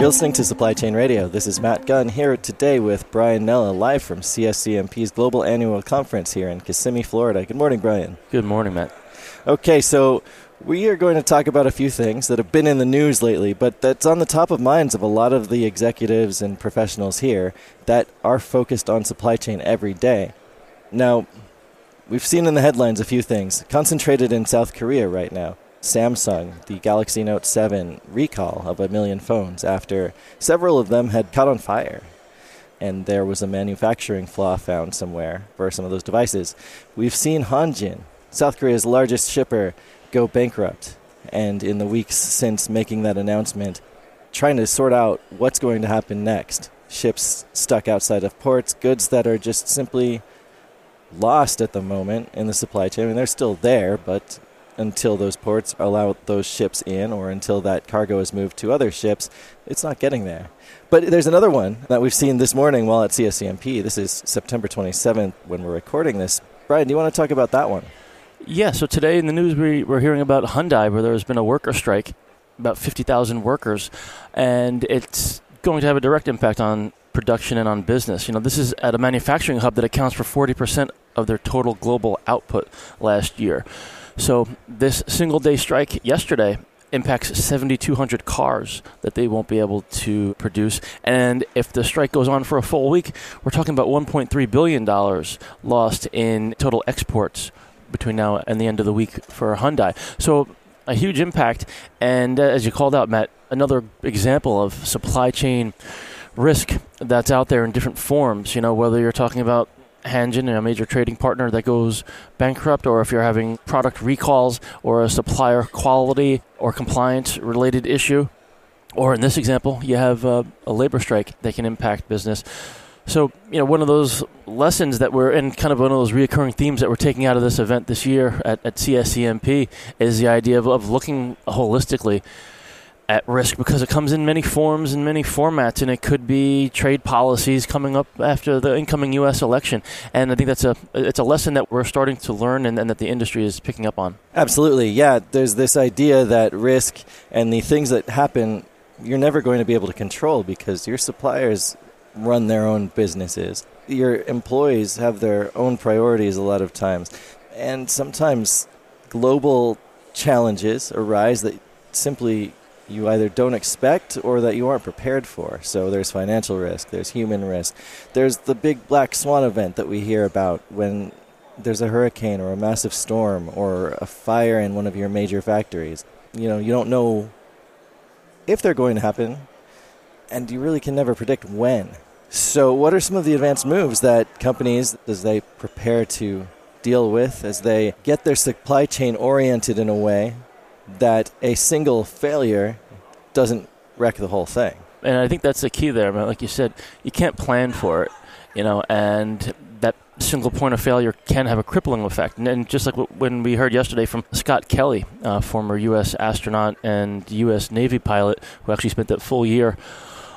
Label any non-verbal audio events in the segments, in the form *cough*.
You're listening to Supply Chain Radio. This is Matt Gunn here today with Brian Nella, live from CSCMP's Global Annual Conference here in Kissimmee, Florida. Good morning, Brian. Good morning, Matt. Okay, so we are going to talk about a few things that have been in the news lately, but that's on the top of minds of a lot of the executives and professionals here that are focused on supply chain every day. Now, we've seen in the headlines a few things concentrated in South Korea right now. Samsung, the Galaxy Note 7 recall of a million phones after several of them had caught on fire. And there was a manufacturing flaw found somewhere for some of those devices. We've seen Hanjin, South Korea's largest shipper, go bankrupt. And in the weeks since making that announcement, trying to sort out what's going to happen next. Ships stuck outside of ports, goods that are just simply lost at the moment in the supply chain. I mean, they're still there, but until those ports allow those ships in or until that cargo is moved to other ships, it's not getting there. But there's another one that we've seen this morning while at CSCMP. This is September 27th when we're recording this. Brian, do you want to talk about that one? Yeah, so today in the news we, we're hearing about Hyundai where there's been a worker strike, about 50,000 workers, and it's going to have a direct impact on production and on business. You know, this is at a manufacturing hub that accounts for 40% of their total global output last year. So this single day strike yesterday impacts 7,200 cars that they won't be able to produce. And if the strike goes on for a full week, we're talking about $1.3 billion lost in total exports between now and the end of the week for Hyundai. So a huge impact. And uh, as you called out, Matt, another example of supply chain risk that's out there in different forms. You know, whether you're talking about Hanjin, a major trading partner that goes bankrupt, or if you're having product recalls or a supplier quality or compliance related issue, or in this example, you have a, a labor strike that can impact business. So, you know, one of those lessons that we're in, kind of one of those reoccurring themes that we're taking out of this event this year at, at CSCMP is the idea of, of looking holistically at risk because it comes in many forms and many formats, and it could be trade policies coming up after the incoming U.S. election. And I think that's a it's a lesson that we're starting to learn, and, and that the industry is picking up on. Absolutely, yeah. There's this idea that risk and the things that happen, you're never going to be able to control because your suppliers run their own businesses. Your employees have their own priorities a lot of times, and sometimes global challenges arise that simply you either don't expect or that you aren't prepared for. So there's financial risk, there's human risk, there's the big black swan event that we hear about when there's a hurricane or a massive storm or a fire in one of your major factories. You know, you don't know if they're going to happen, and you really can never predict when. So, what are some of the advanced moves that companies, as they prepare to deal with, as they get their supply chain oriented in a way that a single failure doesn't wreck the whole thing. And I think that's the key there. But like you said, you can't plan for it, you know, and that single point of failure can have a crippling effect. And, just like when we heard yesterday from Scott Kelly, uh, former U.S. astronaut and U.S. Navy pilot, who actually spent that full year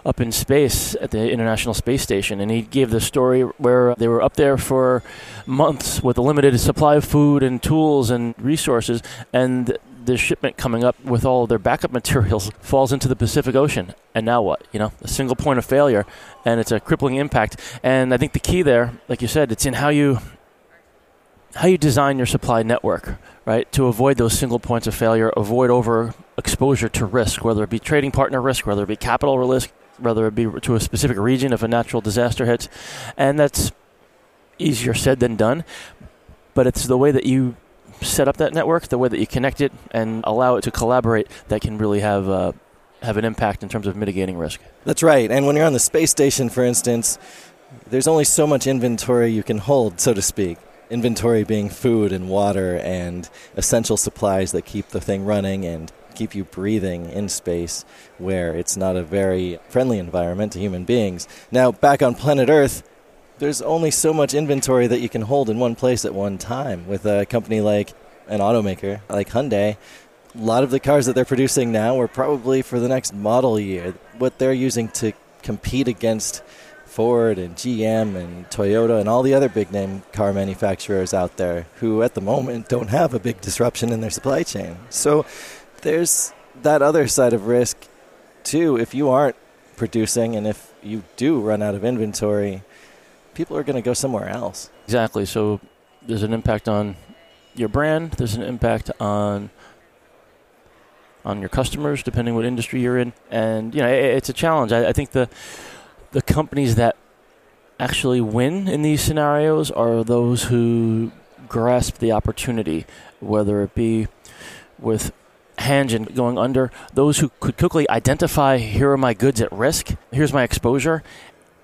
up in space at the International Space Station, and he gave the story where they were up there for months with a limited supply of food and tools and resources, and the shipment coming up with all of their backup *laughs* materials falls into the Pacific Ocean. And now what? You know, a single point of failure, and it's a crippling impact. And I think the key there, like you said, it's in how you how you design your supply network, right? To avoid those single points of failure, avoid over exposure to risk, whether it be trading partner risk, whether it be capital risk, whether it be to a specific region if a natural disaster hits. And that's easier said than done. But it's the way that you set up that network, the way that you connect it and allow it to collaborate, that can really have uh, have an impact in terms of mitigating risk. That's right. And when you're on the space station, for instance, there's only so much inventory you can hold, so to speak. Inventory being food and water and essential supplies that keep the thing running and keep you breathing in space where it's not a very friendly environment to human beings. Now, back on planet Earth, there's only so much inventory that you can hold in one place at one time. With a company like an automaker like Hyundai, a lot of the cars that they're producing now are probably for the next model year. What they're using to compete against Ford and GM and Toyota and all the other big name car manufacturers out there who at the moment don't have a big disruption in their supply chain. So there's that other side of risk too if you aren't producing, and if you do run out of inventory, people are going to go somewhere else. Exactly. So there's an impact on your brand. There's an impact on on your customers, depending what industry you're in, and you know it, it's a challenge. I, I think the the companies that actually win in these scenarios are those who grasp the opportunity, whether it be with Hanjin going under, those who could quickly identify here are my goods at risk, here's my exposure,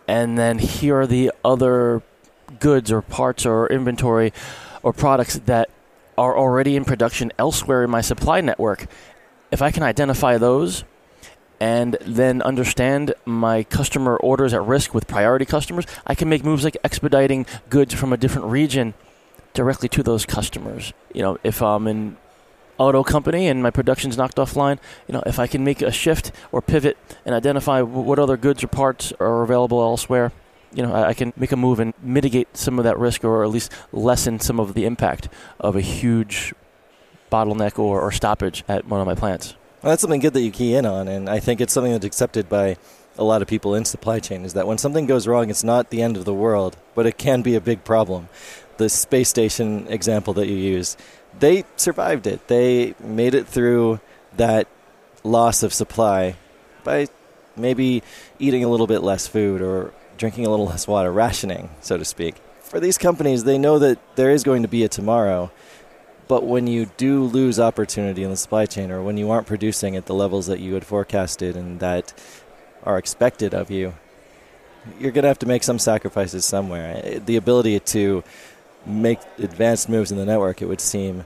and then here are the other goods or parts or inventory or products that are already in production elsewhere in my supply network. If I can identify those and then understand my customer orders at risk with priority customers, I can make moves like expediting goods from a different region directly to those customers. You know, if I'm in auto company and my production's knocked offline, you know, if I can make a shift or pivot and identify what other goods or parts are available elsewhere, you know, I, can make a move and mitigate some of that risk or at least lessen some of the impact of a huge bottleneck or, or stoppage at one of my plants. Well, that's something good that you key in on, and I think it's something that's accepted by a lot of people in supply chain is that when something goes wrong, it's not the end of the world, but it can be a big problem. The space station example that you used, they survived it. They made it through that loss of supply by maybe eating a little bit less food or drinking a little less water, rationing, so to speak. For these companies, they know that there is going to be a tomorrow, but when you do lose opportunity in the supply chain or when you aren't producing at the levels that you had forecasted and that are expected of you, you're going to have to make some sacrifices somewhere. The ability to make advanced moves in the network, it would seem,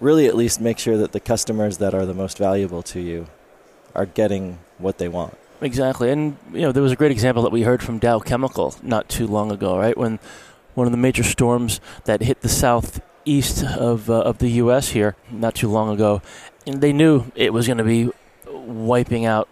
really at least make sure that the customers that are the most valuable to you are getting what they want. Exactly, and you know there was a great example that we heard from Dow Chemical not too long ago, right? When one of the major storms that hit the southeast of uh, of the U.S. here not too long ago, and they knew it was going to be wiping out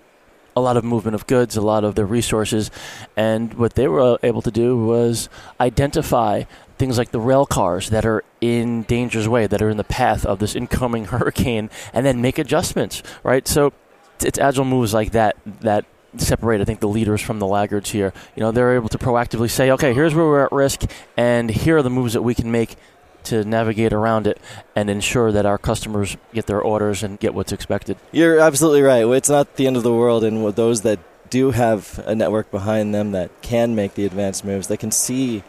a lot of movement of goods, a lot of the resources, and what they were able to do was identify things like the rail cars that are in danger's way, that are in the path of this incoming *laughs* hurricane, and then make adjustments, right? So it's agile moves like that that separate, I think, the leaders from the laggards here. You know, they're able to proactively say, okay, here's where we're at risk, and here are the moves that we can make to navigate around it and ensure that our customers get their orders and get what's expected. You're absolutely right. It's not the end of the world, and those that do have a network behind them that can make the advanced moves, they can see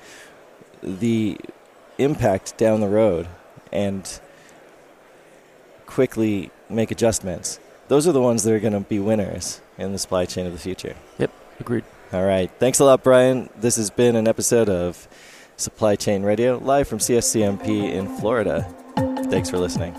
the impact down the road and quickly make adjustments. Those are the ones that are going to be winners in the supply chain of the future. Yep, agreed. All right. Thanks a lot, Brian. This has been an episode of Supply Chain Radio, live from CSCMP in Florida. Thanks for listening.